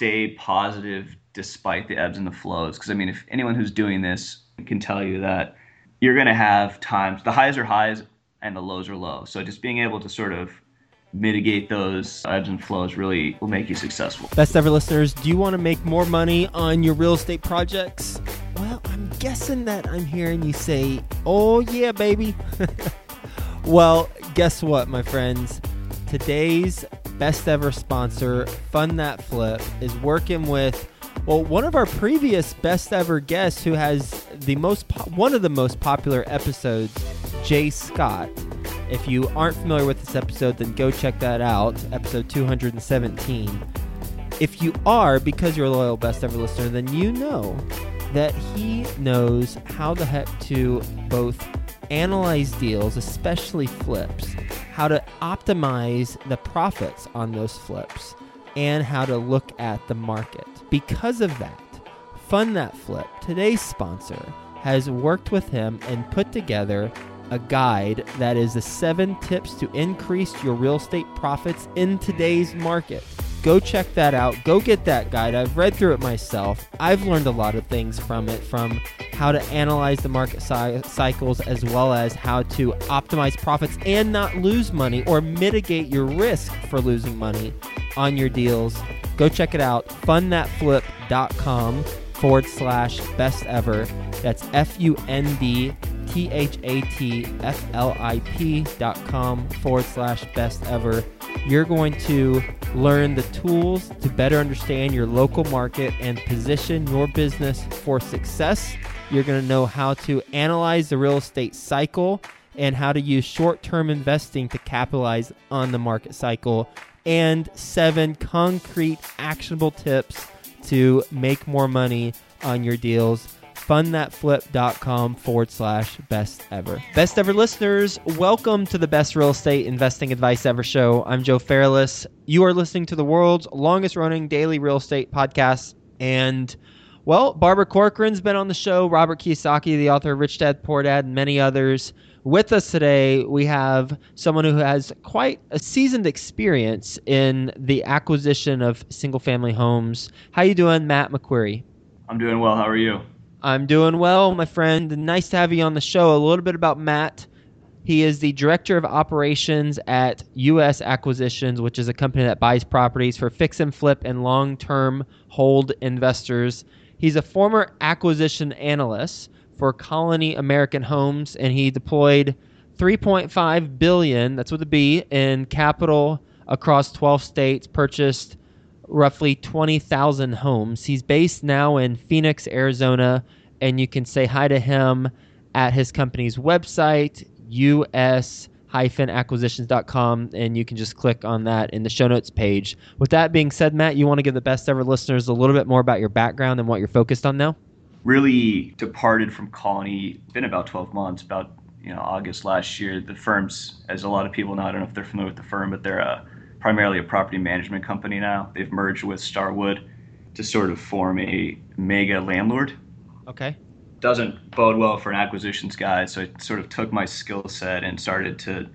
stay positive despite the ebbs and the flows. Because I mean, if anyone who's doing this can tell you that you're going to have times the highs are highs and the lows are low. So just being able to sort of mitigate those ebbs and flows really will make you successful. Best ever listeners, do you want to make more money on your real estate projects? Well, I'm guessing that I'm hearing you say, oh, yeah, baby. well, guess what, my friends? Today's best ever sponsor, Fund That Flip, is working with well, one of our previous best ever guests who has the most po- one of the most popular episodes, Jay Scott. If you aren't familiar with this episode, then go check that out, episode 217. If you are, because you're a loyal best ever listener, then you know that he knows how the heck to both analyze deals, especially flips, how to optimize the profits on those flips, and how to look at the market. Because of that, Fund That Flip, today's sponsor, has worked with him and put together a guide that is the seven tips to increase your real estate profits in today's market. Go check that out. Go get that guide. I've read through it myself. I've learned a lot of things from it, from how to analyze the market cycles as well as how to optimize profits and not lose money or mitigate your risk for losing money on your deals. Go check it out. Fundthatflip.com forward slash best ever. That's F U N D T H A T F L I P dot com forward slash best ever. You're going to learn the tools to better understand your local market and position your business for success. You're going to know how to analyze the real estate cycle and how to use short term investing to capitalize on the market cycle, and seven concrete actionable tips to make more money on your deals fundthatflip.com forward slash best ever. Best ever listeners, welcome to the best real estate investing advice ever show. I'm Joe Fairless. You are listening to the world's longest running daily real estate podcast. And well, Barbara Corcoran's been on the show, Robert Kiyosaki, the author of Rich Dad Poor Dad, and many others. With us today, we have someone who has quite a seasoned experience in the acquisition of single family homes. How you doing, Matt McQuarrie? I'm doing well. How are you? I'm doing well, my friend. Nice to have you on the show. A little bit about Matt. He is the director of operations at U.S. Acquisitions, which is a company that buys properties for fix and flip and long term hold investors. He's a former acquisition analyst for Colony American Homes, and he deployed 3.5 billion, that's with a B, in capital across 12 states, purchased roughly 20,000 homes. He's based now in Phoenix, Arizona, and you can say hi to him at his company's website, us acquisitions.com and you can just click on that in the show notes page. With that being said, Matt, you want to give the best ever listeners a little bit more about your background and what you're focused on now? Really departed from Colony, been about 12 months, about you know August last year. The firm's, as a lot of people know, I don't know if they're familiar with the firm, but they're a primarily a property management company now. They've merged with Starwood to sort of form a mega landlord. Okay. Doesn't bode well for an acquisitions guy, so I sort of took my skill set and started to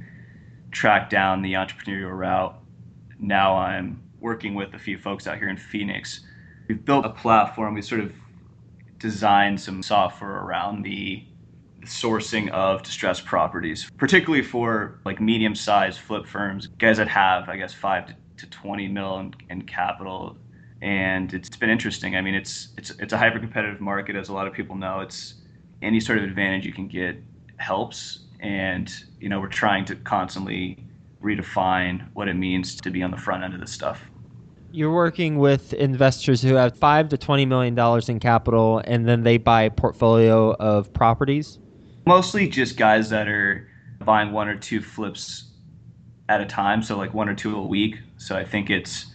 track down the entrepreneurial route. Now I'm working with a few folks out here in Phoenix. We've built a platform. We sort of designed some software around the sourcing of distressed properties, particularly for like medium-sized flip firms, guys that have, I guess, five to 20 mil in, in capital. And it's been interesting. I mean, it's it's it's a hyper-competitive market, as a lot of people know. It's any sort of advantage you can get helps, and you know we're trying to constantly redefine what it means to be on the front end of this stuff. You're working with investors who have five to twenty million dollars in capital, and then they buy a portfolio of properties. Mostly just guys that are buying one or two flips at a time, so like one or two a week. So I think it's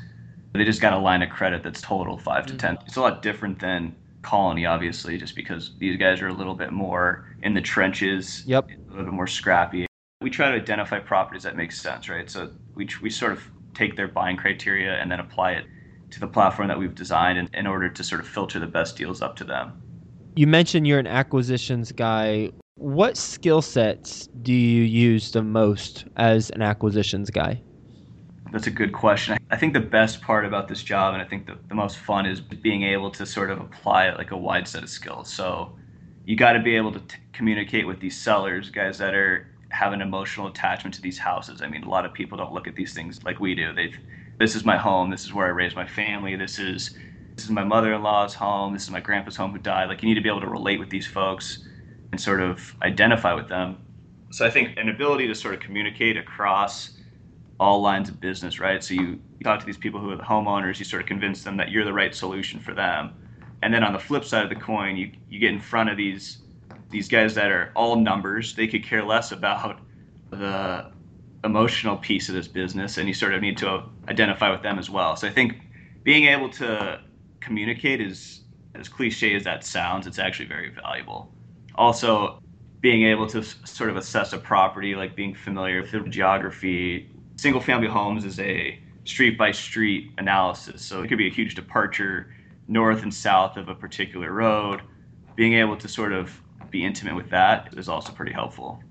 they just got a line of credit that's total 5 to mm-hmm. ten. It's a lot different than Colony, obviously, just because these guys are a little bit more in the trenches. Yep. A little bit more scrappy. We try to identify properties that make sense, right? So we we sort of take their buying criteria and then apply it to the platform that we've designed in, in order to sort of filter the best deals up to them. You mentioned you're an acquisitions guy. What skill sets do you use the most as an acquisitions guy? That's a good question. I think the best part about this job, and I think the, the most fun, is being able to sort of apply like a wide set of skills. So you got to be able to t- communicate with these sellers, guys that are have an emotional attachment to these houses. I mean, a lot of people don't look at these things like we do. They, this is my home. This is where I raised my family. This is this is my mother-in-law's home. This is my grandpa's home who died. Like you need to be able to relate with these folks and sort of identify with them. So I think an ability to sort of communicate across all lines of business, right? So you, talk to these people who are the homeowners, you sort of convince them that you're the right solution for them. And then on the flip side of the coin, you, you get in front of these these guys that are all numbers. They could care less about the emotional piece of this business, and you sort of need to identify with them as well. So I think being able to communicate is as cliche as that sounds, it's actually very valuable. Also, being able to sort of assess a property, like being familiar with the geography, single family homes is a street by street analysis. So it could be a huge departure north and south of a particular road. Being able to sort of be intimate with that is also pretty helpful.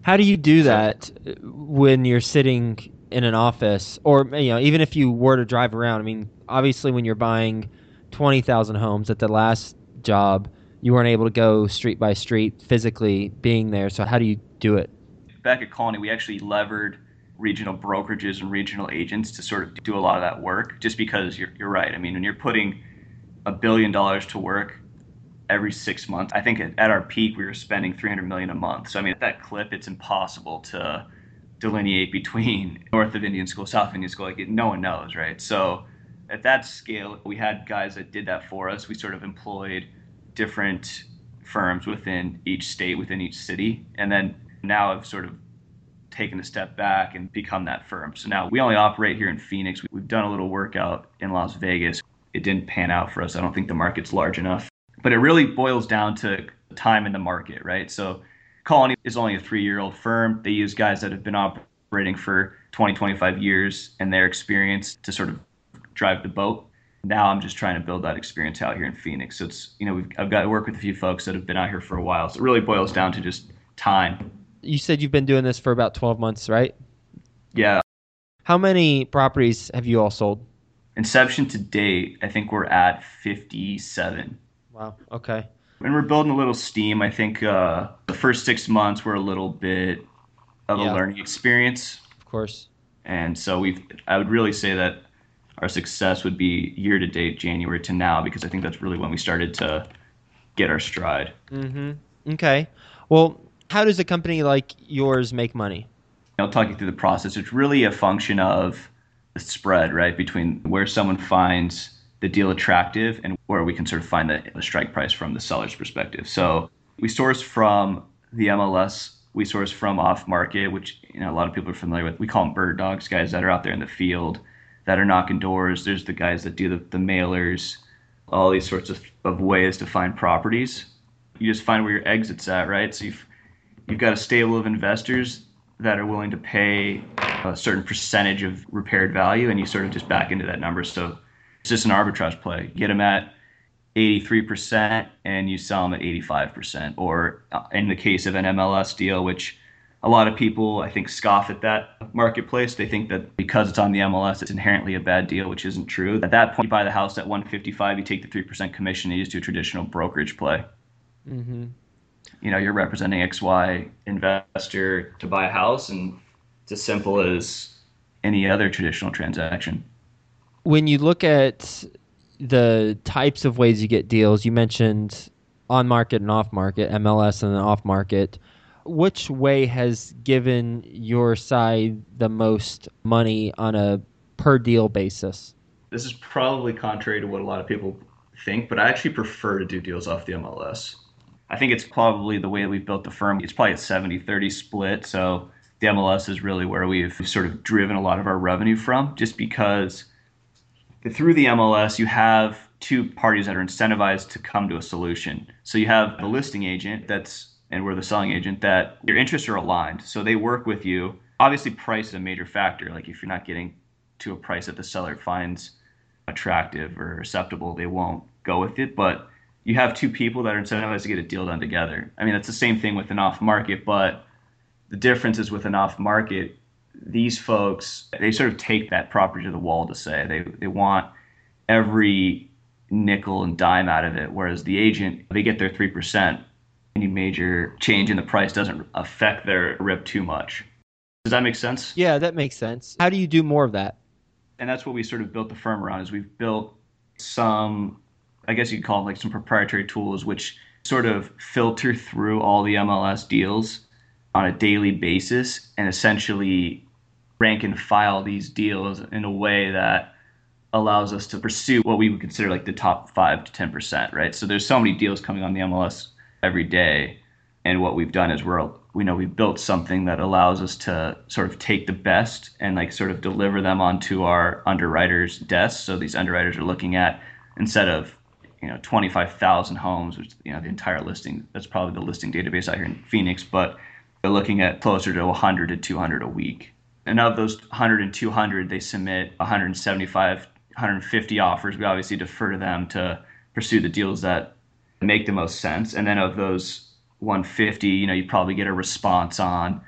How do you do that uh, when you're sitting in an office or you know even if you were to drive around? I mean, obviously when you're buying 20,000 homes at the last job, you weren't able to go street by street physically being there. So how do you do it? Back at Colony, we actually levered regional brokerages and regional agents to sort of do a lot of that work just because you're, you're right. I mean, when you're putting a billion dollars to work every six months, I think at our peak we were spending 300 million a month. So I mean, at that clip, it's impossible to delineate between north of Indian School, south of Indian School. Like no one knows, right? So at that scale, we had guys that did that for us. We sort of employed different firms within each state, within each city, and then now I've sort of taken a step back and become that firm. So now we only operate here in Phoenix. We've done a little workout in Las Vegas. It didn't pan out for us. I don't think the market's large enough. But it really boils down to time in the market, right? So Colony is only a three year old firm. They use guys that have been operating for 20, 25 years and their experience to sort of drive the boat. Now I'm just trying to build that experience out here in Phoenix. So it's, you know, I've got to work with a few folks that have been out here for a while. So it really boils down to just time you said you've been doing this for about 12 months, right? Yeah. How many properties have you all sold? Inception to date, I think we're at 57. Wow. Okay. And we're building a little steam. I think uh, the first six months were a little bit of yeah. a learning experience. Of course. And so we've, I would really say that our success would be year to date, January to now, because I think that's really when we started to get our stride. Mm-hmm. Okay. Well, how does a company like yours make money? I'll talk you through the process. It's really a function of the spread, right, between where someone finds the deal attractive and where we can sort of find the, the strike price from the seller's perspective. So we source from the MLS. We source from off market, which you know a lot of people are familiar with. We call them bird dogs, guys that are out there in the field that are knocking doors. There's the guys that do the, the mailers, all these sorts of, of ways to find properties. You just find where your exit's at, right? So you've you've got a stable of investors that are willing to pay a certain percentage of repaired value, and you sort of just back into that number. So it's just an arbitrage play. Get them at 83% and you sell them at 85%. Or uh, in the case of an MLS deal, which a lot of people, I think, scoff at that marketplace. They think that because it's on the MLS, it's inherently a bad deal, which isn't true. At that point, you buy the house at 155, you take the 3% commission, and you just do a traditional brokerage play. Mm-hmm you know you're representing XY investor to buy a house, and it's as simple as any other traditional transaction. When you look at the types of ways you get deals, you mentioned on market and off market, MLS and off market. Which way has given your side the most money on a per deal basis? This is probably contrary to what a lot of people think, but I actually prefer to do deals off the MLS. I think it's probably the way that we've built the firm. It's probably a 70 30 split. So the MLS is really where we've sort of driven a lot of our revenue from, just because through the MLS, you have two parties that are incentivized to come to a solution. So you have the listing agent that's, and we're the selling agent, that your interests are aligned. So they work with you. Obviously, price is a major factor. Like if you're not getting to a price that the seller finds attractive or acceptable, they won't go with it. But you have two people that are incentivized to get a deal done together. I mean, that's the same thing with an off market, but the difference is with an off market, these folks they sort of take that property to the wall to say they they want every nickel and dime out of it whereas the agent they get their 3% any major change in the price doesn't affect their rip too much does that make sense Yeah, that makes sense. How do you do more of that? and that's what we sort of built the firm around is we've built some i guess you could call them like some proprietary tools which sort of filter through all the mls deals on a daily basis and essentially rank and file these deals in a way that allows us to pursue what we would consider like the top 5 to 10% right so there's so many deals coming on the mls every day. And what we've done is we're we know we've built something that allows us to sort of take the best and like sort of deliver them onto our underwriters desks so these underwriters are looking at instead of you know 25,000 homes which you know the entire listing that's probably the listing database out here in Phoenix but they're looking at closer to 100 to 200 a week. And of those 100 and 200 they submit 175 150 offers. We obviously defer to them to pursue the deals that make the most sense and then of those 150, you know, you probably get a response on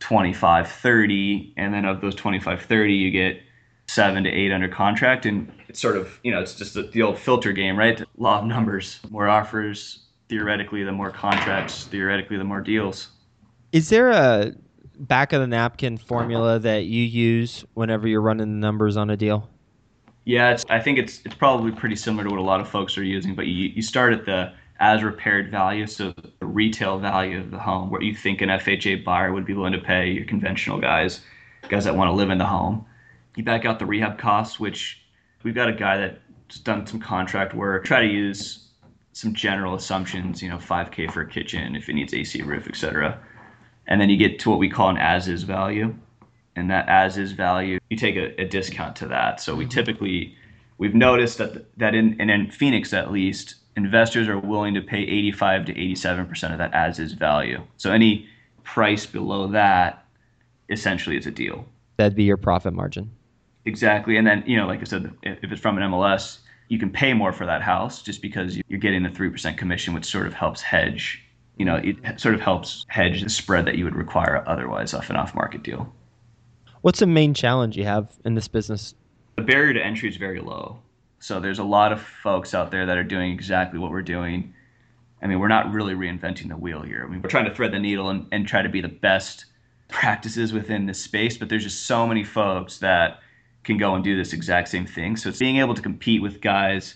25, 30, and then of those 25, 30, you get seven to eight under contract, and it's sort of, you know, it's just the, the old filter game, right? Law of numbers. More offers, theoretically, the more contracts, theoretically, the more deals. Is there a back of the napkin formula that you use whenever you're running the numbers on a deal? Yeah, it's, I think it's it's probably pretty similar to what a lot of folks are using, but you, you start at the as repaired value, so the retail value of the home, what you think an FHA buyer would be willing to pay, your conventional guys, guys that want to live in the home. You back out the rehab costs, which we've got a guy that's done some contract work, try to use some general assumptions, you know, 5K for a kitchen if it needs AC roof, etc. And then you get to what we call an as is value. And that as is value, you take a, a discount to that. So we mm-hmm. typically, we've noticed that, that in, and in Phoenix at least, investors are willing to pay 85 to 87% of that as is value. So any price below that essentially is a deal. That'd be your profit margin. Exactly. And then, you know, like I said, if it's from an MLS, you can pay more for that house just because you're getting the 3% commission, which sort of helps hedge, you know, it sort of helps hedge the spread that you would require otherwise off an off market deal. What's the main challenge you have in this business? The barrier to entry is very low. So there's a lot of folks out there that are doing exactly what we're doing. I mean, we're not really reinventing the wheel here. I mean, we're trying to thread the needle and, and try to be the best practices within this space, but there's just so many folks that can go and do this exact same thing. So it's being able to compete with guys,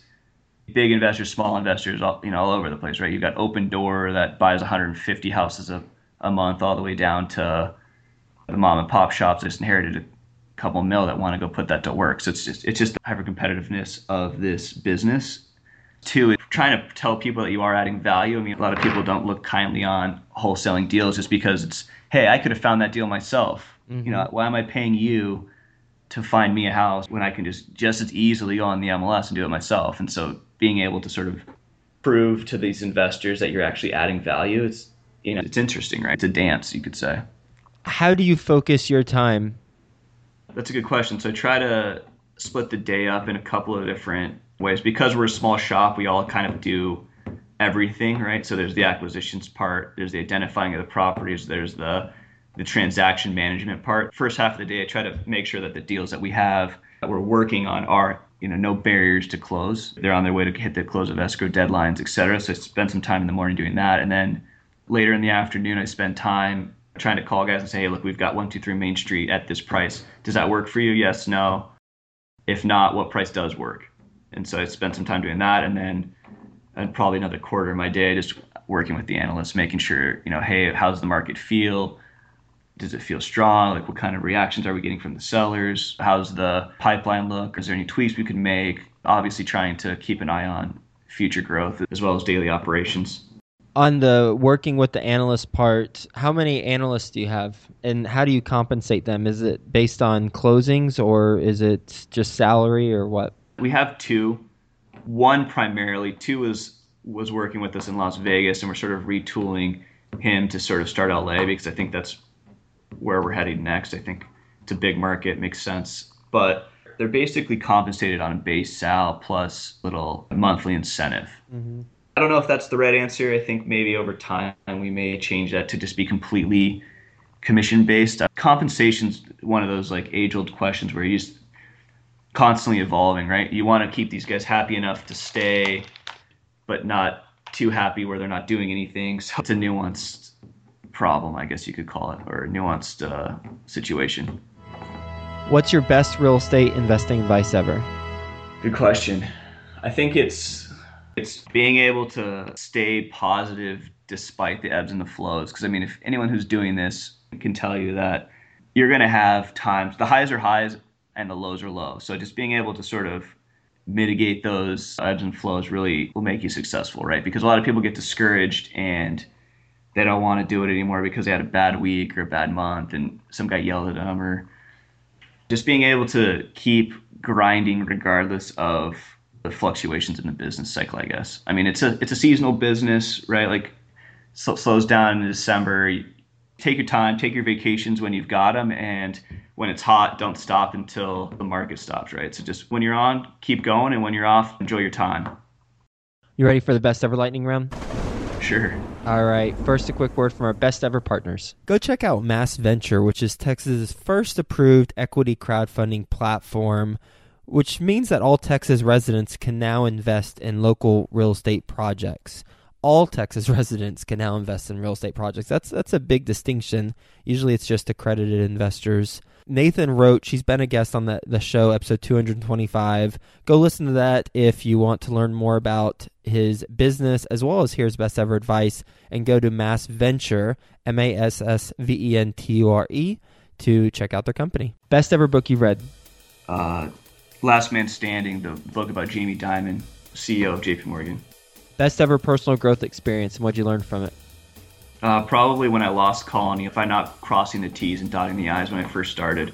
big investors, small investors, all, you know, all over the place, right? You've got Opendoor that buys 150 houses a, a month, all the way down to the mom and pop shops that just inherited a couple mil that want to go put that to work. So it's just it's just the hyper competitiveness of this business. Two, trying to tell people that you are adding value. I mean, a lot of people don't look kindly on wholesaling deals just because it's, hey, I could have found that deal myself. Mm-hmm. You know, why am I paying you to find me a house when I can just just as easily go on the MLS and do it myself? And so being able to sort of prove to these investors that you're actually adding value, it's you know, it's interesting, right? It's a dance, you could say. How do you focus your time that's a good question. So I try to split the day up in a couple of different ways. Because we're a small shop, we all kind of do everything, right? So there's the acquisitions part, there's the identifying of the properties, there's the the transaction management part. First half of the day, I try to make sure that the deals that we have that we're working on are you know no barriers to close. They're on their way to hit the close of escrow deadlines, et cetera. So I spend some time in the morning doing that, and then later in the afternoon, I spend time trying to call guys and say, hey, look, we've got 123 Main Street at this price. Does that work for you? Yes, no. If not, what price does work? And so I spent some time doing that. And then and probably another quarter of my day just working with the analysts, making sure, you know, hey, how's the market feel? Does it feel strong? Like, what kind of reactions are we getting from the sellers? How's the pipeline look? Is there any tweaks we could make? Obviously, trying to keep an eye on future growth as well as daily operations on the working with the analyst part, how many analysts do you have, and how do you compensate them? Is it based on closings, or is it just salary, or what? We have two. One primarily, two was was working with us in Las Vegas, and we're sort of retooling him to sort of start LA because I think that's where we're heading next. I think it's a big market, makes sense, but they're basically compensated on a base sal plus little monthly incentive. Mm-hmm. I don't know if that's the right answer. I think maybe over time we may change that to just be completely commission based. Compensation's one of those like age old questions where you just constantly evolving, right? You want to keep these guys happy enough to stay, but not too happy where they're not doing anything. So it's a nuanced problem, I guess you could call it, or a nuanced uh, situation. What's your best real estate investing advice ever? Good question. I think it's it's being able to stay positive despite the ebbs and the flows. Because I mean, if anyone who's doing this can tell you that you're going to have times the highs are highs and the lows are low. So just being able to sort of mitigate those ebbs and flows really will make you successful, right? Because a lot of people get discouraged and they don't want to do it anymore because they had a bad week or a bad month and some guy yelled at them or just being able to keep grinding regardless of the fluctuations in the business cycle, I guess. I mean, it's a it's a seasonal business, right? Like so, slows down in December. You take your time, take your vacations when you've got them, and when it's hot, don't stop until the market stops, right? So just when you're on, keep going, and when you're off, enjoy your time. You ready for the best ever lightning round? Sure. All right. First, a quick word from our best ever partners. Go check out Mass Venture, which is Texas's first approved equity crowdfunding platform, which means that all Texas residents can now invest in local real estate projects all Texas residents can now invest in real estate projects. That's that's a big distinction. Usually it's just accredited investors. Nathan Roach, he's been a guest on the, the show, episode 225. Go listen to that if you want to learn more about his business as well as hear his best ever advice. And go to Mass Venture, M A S S V E N T U R E, to check out their company. Best ever book you've read? Uh, Last Man Standing, the book about Jamie Dimon, CEO of JP Morgan. Best ever personal growth experience, and what'd you learn from it? Uh, probably when I lost Colony, if I'm not crossing the T's and dotting the I's when I first started.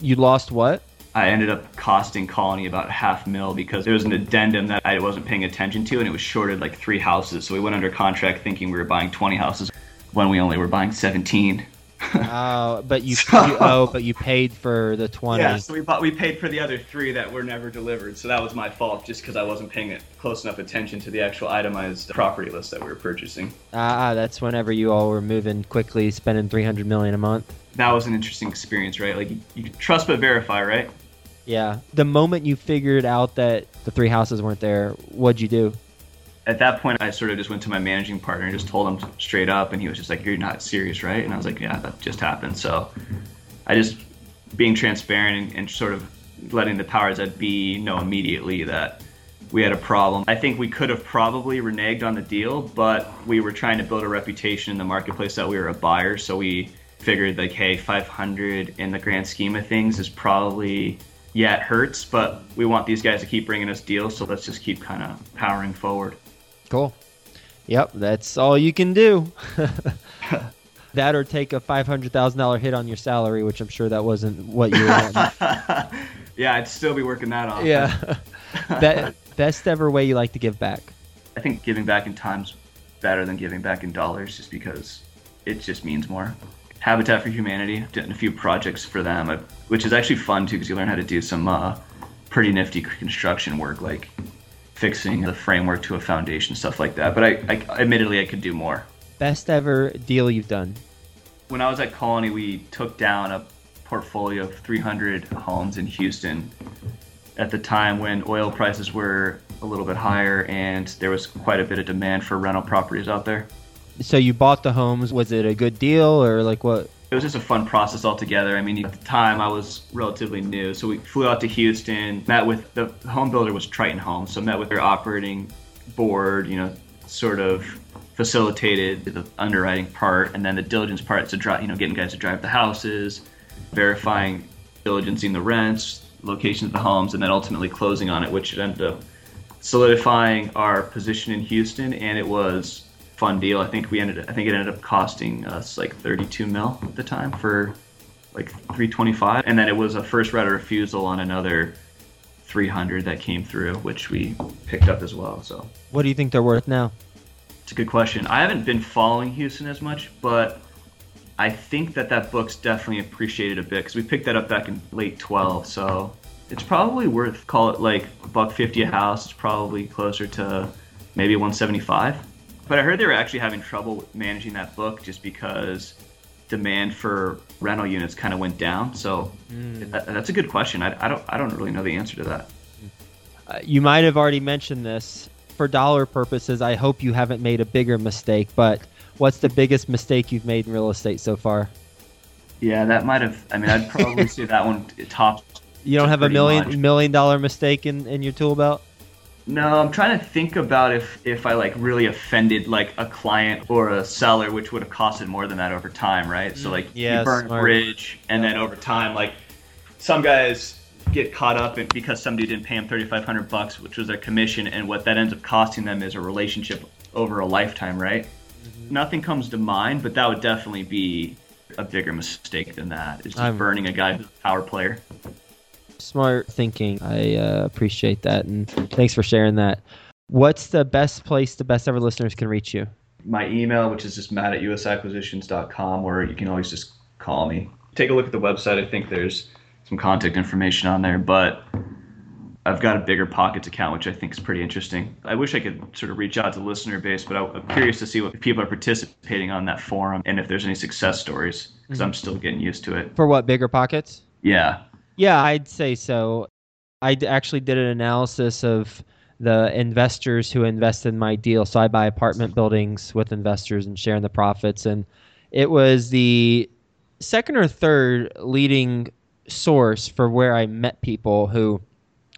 You lost what? I ended up costing Colony about half mil because there was an addendum that I wasn't paying attention to, and it was shorted like three houses. So we went under contract thinking we were buying 20 houses when we only were buying 17. Oh, but you, so, you oh, but you paid for the twenty. Yeah, so we bought we paid for the other three that were never delivered. So that was my fault, just because I wasn't paying close enough attention to the actual itemized property list that we were purchasing. Ah, that's whenever you all were moving quickly, spending three hundred million a month. That was an interesting experience, right? Like you, you trust but verify, right? Yeah. The moment you figured out that the three houses weren't there, what'd you do? At that point, I sort of just went to my managing partner and just told him straight up, and he was just like, "You're not serious, right?" And I was like, "Yeah, that just happened." So, I just being transparent and, and sort of letting the powers that be know immediately that we had a problem. I think we could have probably reneged on the deal, but we were trying to build a reputation in the marketplace that we were a buyer, so we figured like, hey, 500 in the grand scheme of things is probably yeah, it hurts, but we want these guys to keep bringing us deals, so let's just keep kind of powering forward. Cool. Yep, that's all you can do. that or take a five hundred thousand dollar hit on your salary, which I'm sure that wasn't what you were wanting. yeah, I'd still be working that off. Yeah. that best ever way you like to give back. I think giving back in time's better than giving back in dollars, just because it just means more. Habitat for Humanity, did a few projects for them, uh, which is actually fun too, because you learn how to do some uh, pretty nifty construction work, like fixing the framework to a foundation, stuff like that. But I, I admittedly I could do more. Best ever deal you've done? When I was at Colony, we took down a portfolio of 300 homes in Houston at the time when oil prices were a little bit higher and there was quite a bit of demand for rental properties out there. So you bought the homes. Was it a good deal or like what? It was just a fun process altogether. I mean, at the time I was relatively new, so we flew out to Houston, met with the home builder was Triton Homes, so met with their operating board, you know, sort of facilitated the underwriting part, and then the diligence part to drive, you know, getting guys to drive the houses, verifying, diligencing the rents, locations of the homes, and then ultimately closing on it, which ended up solidifying our position in Houston, and it was fun deal. I think we ended. I think it ended up costing us like 32 mil at the time for like 325, and then it was a first right of refusal on another 300 that came through, which we picked up as well. So, what do you think they're worth now? It's a good question. I haven't been following Houston as much, but I think that that book's definitely appreciated a bit because we picked that up back in late 12. So it's probably worth call it like a buck 50 a house. It's probably closer to maybe 175. But I heard they were actually having trouble managing that book just because demand for rental units kind of went down. So mm. that, that's a good question. I, I, don't I don't really know the answer to that. Uh, you might have already mentioned this. For dollar purposes, I hope you haven't made a bigger mistake. But what's the biggest mistake you've made in real estate so far? Yeah, that might have. I mean, I'd probably say that one topped. You don't have a million much. million dollar mistake in, in your tool belt. No, I'm trying to think about if if I like really offended like a client or a seller, which would have costed more than that over time, right? So like yeah, you burn smart. a bridge, and then over time, like some guys get caught up in, because somebody didn't pay them 3,500 bucks, which was their commission, and what that ends up costing them is a relationship over a lifetime, right? Mm-hmm. Nothing comes to mind, but that would definitely be a bigger mistake than that. Is just I'm, burning a guy who's a power player smart thinking. I uh, appreciate that, and thanks for sharing that. What's the best place the best ever listeners can reach you? My email, which is just matt at usacquisitions.com, or you can always just call me. Take a look at the website. I think there's some contact information on there, but I've got a BiggerPockets account, which I think is pretty interesting. I wish I could sort of reach out to the listener base, but I'm curious to see what people are participating on that forum and if there's any success stories because I'm still getting used to it. For what BiggerPockets? Yeah, yeah, I'd say so. I actually did an analysis of the investors who invest in my deal. So I buy apartment buildings with investors and share in the profits. And it was the second or third leading source for where I met people who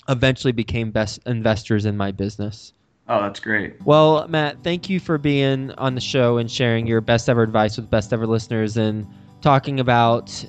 eventually became best investors in my business. Oh, that's great. Well, Matt, thank you for being on the show and sharing your best ever advice with best ever listeners and talking about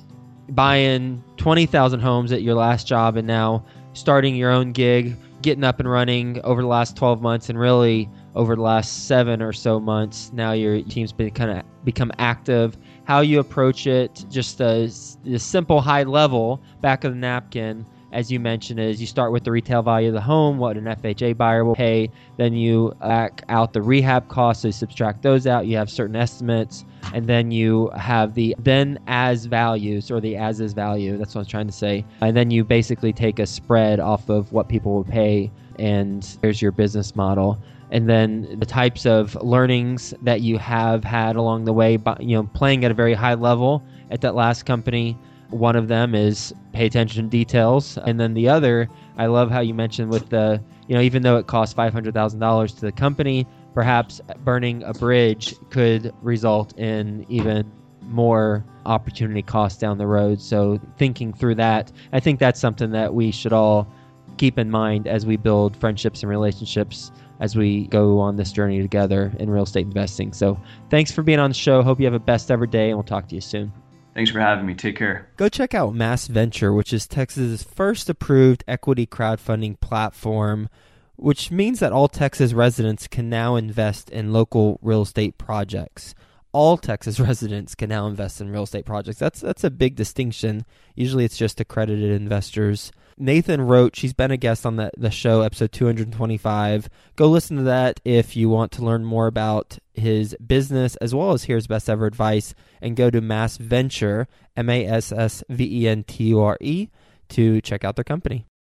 buying 20,000 homes at your last job and now starting your own gig, getting up and running over the last 12 months and really over the last 7 or so months. Now your team's been kind of become active. How you approach it, just a, a simple high level back of the napkin as you mentioned, is you start with the retail value of the home, what an FHA buyer will pay. Then you back out the rehab costs, so you subtract those out. You have certain estimates, and then you have the then as values or the as is value. That's what I was trying to say. And then you basically take a spread off of what people will pay, and there's your business model and then the types of learnings that you have had along the way you know playing at a very high level at that last company one of them is pay attention to details, and then the other, I love how you mentioned with the, you know, even though it costs five hundred thousand dollars to the company, perhaps burning a bridge could result in even more opportunity costs down the road. So thinking through that, I think that's something that we should all keep in mind as we build friendships and relationships as we go on this journey together in real estate investing. So thanks for being on the show. Hope you have a best ever day, and we'll talk to you soon. Thanks for having me. Take care. Go check out Mass Venture, which is Texas's first approved equity crowdfunding platform, which means that all Texas residents can now invest in local real estate projects. All Texas residents can now invest in real estate projects. That's that's a big distinction. Usually it's just accredited investors. Nathan Roach, he's been a guest on the, the show, episode 225. Go listen to that if you want to learn more about his business as well as hear his best ever advice. And go to Mass Venture, M A S S V E N T U R E, to check out their company.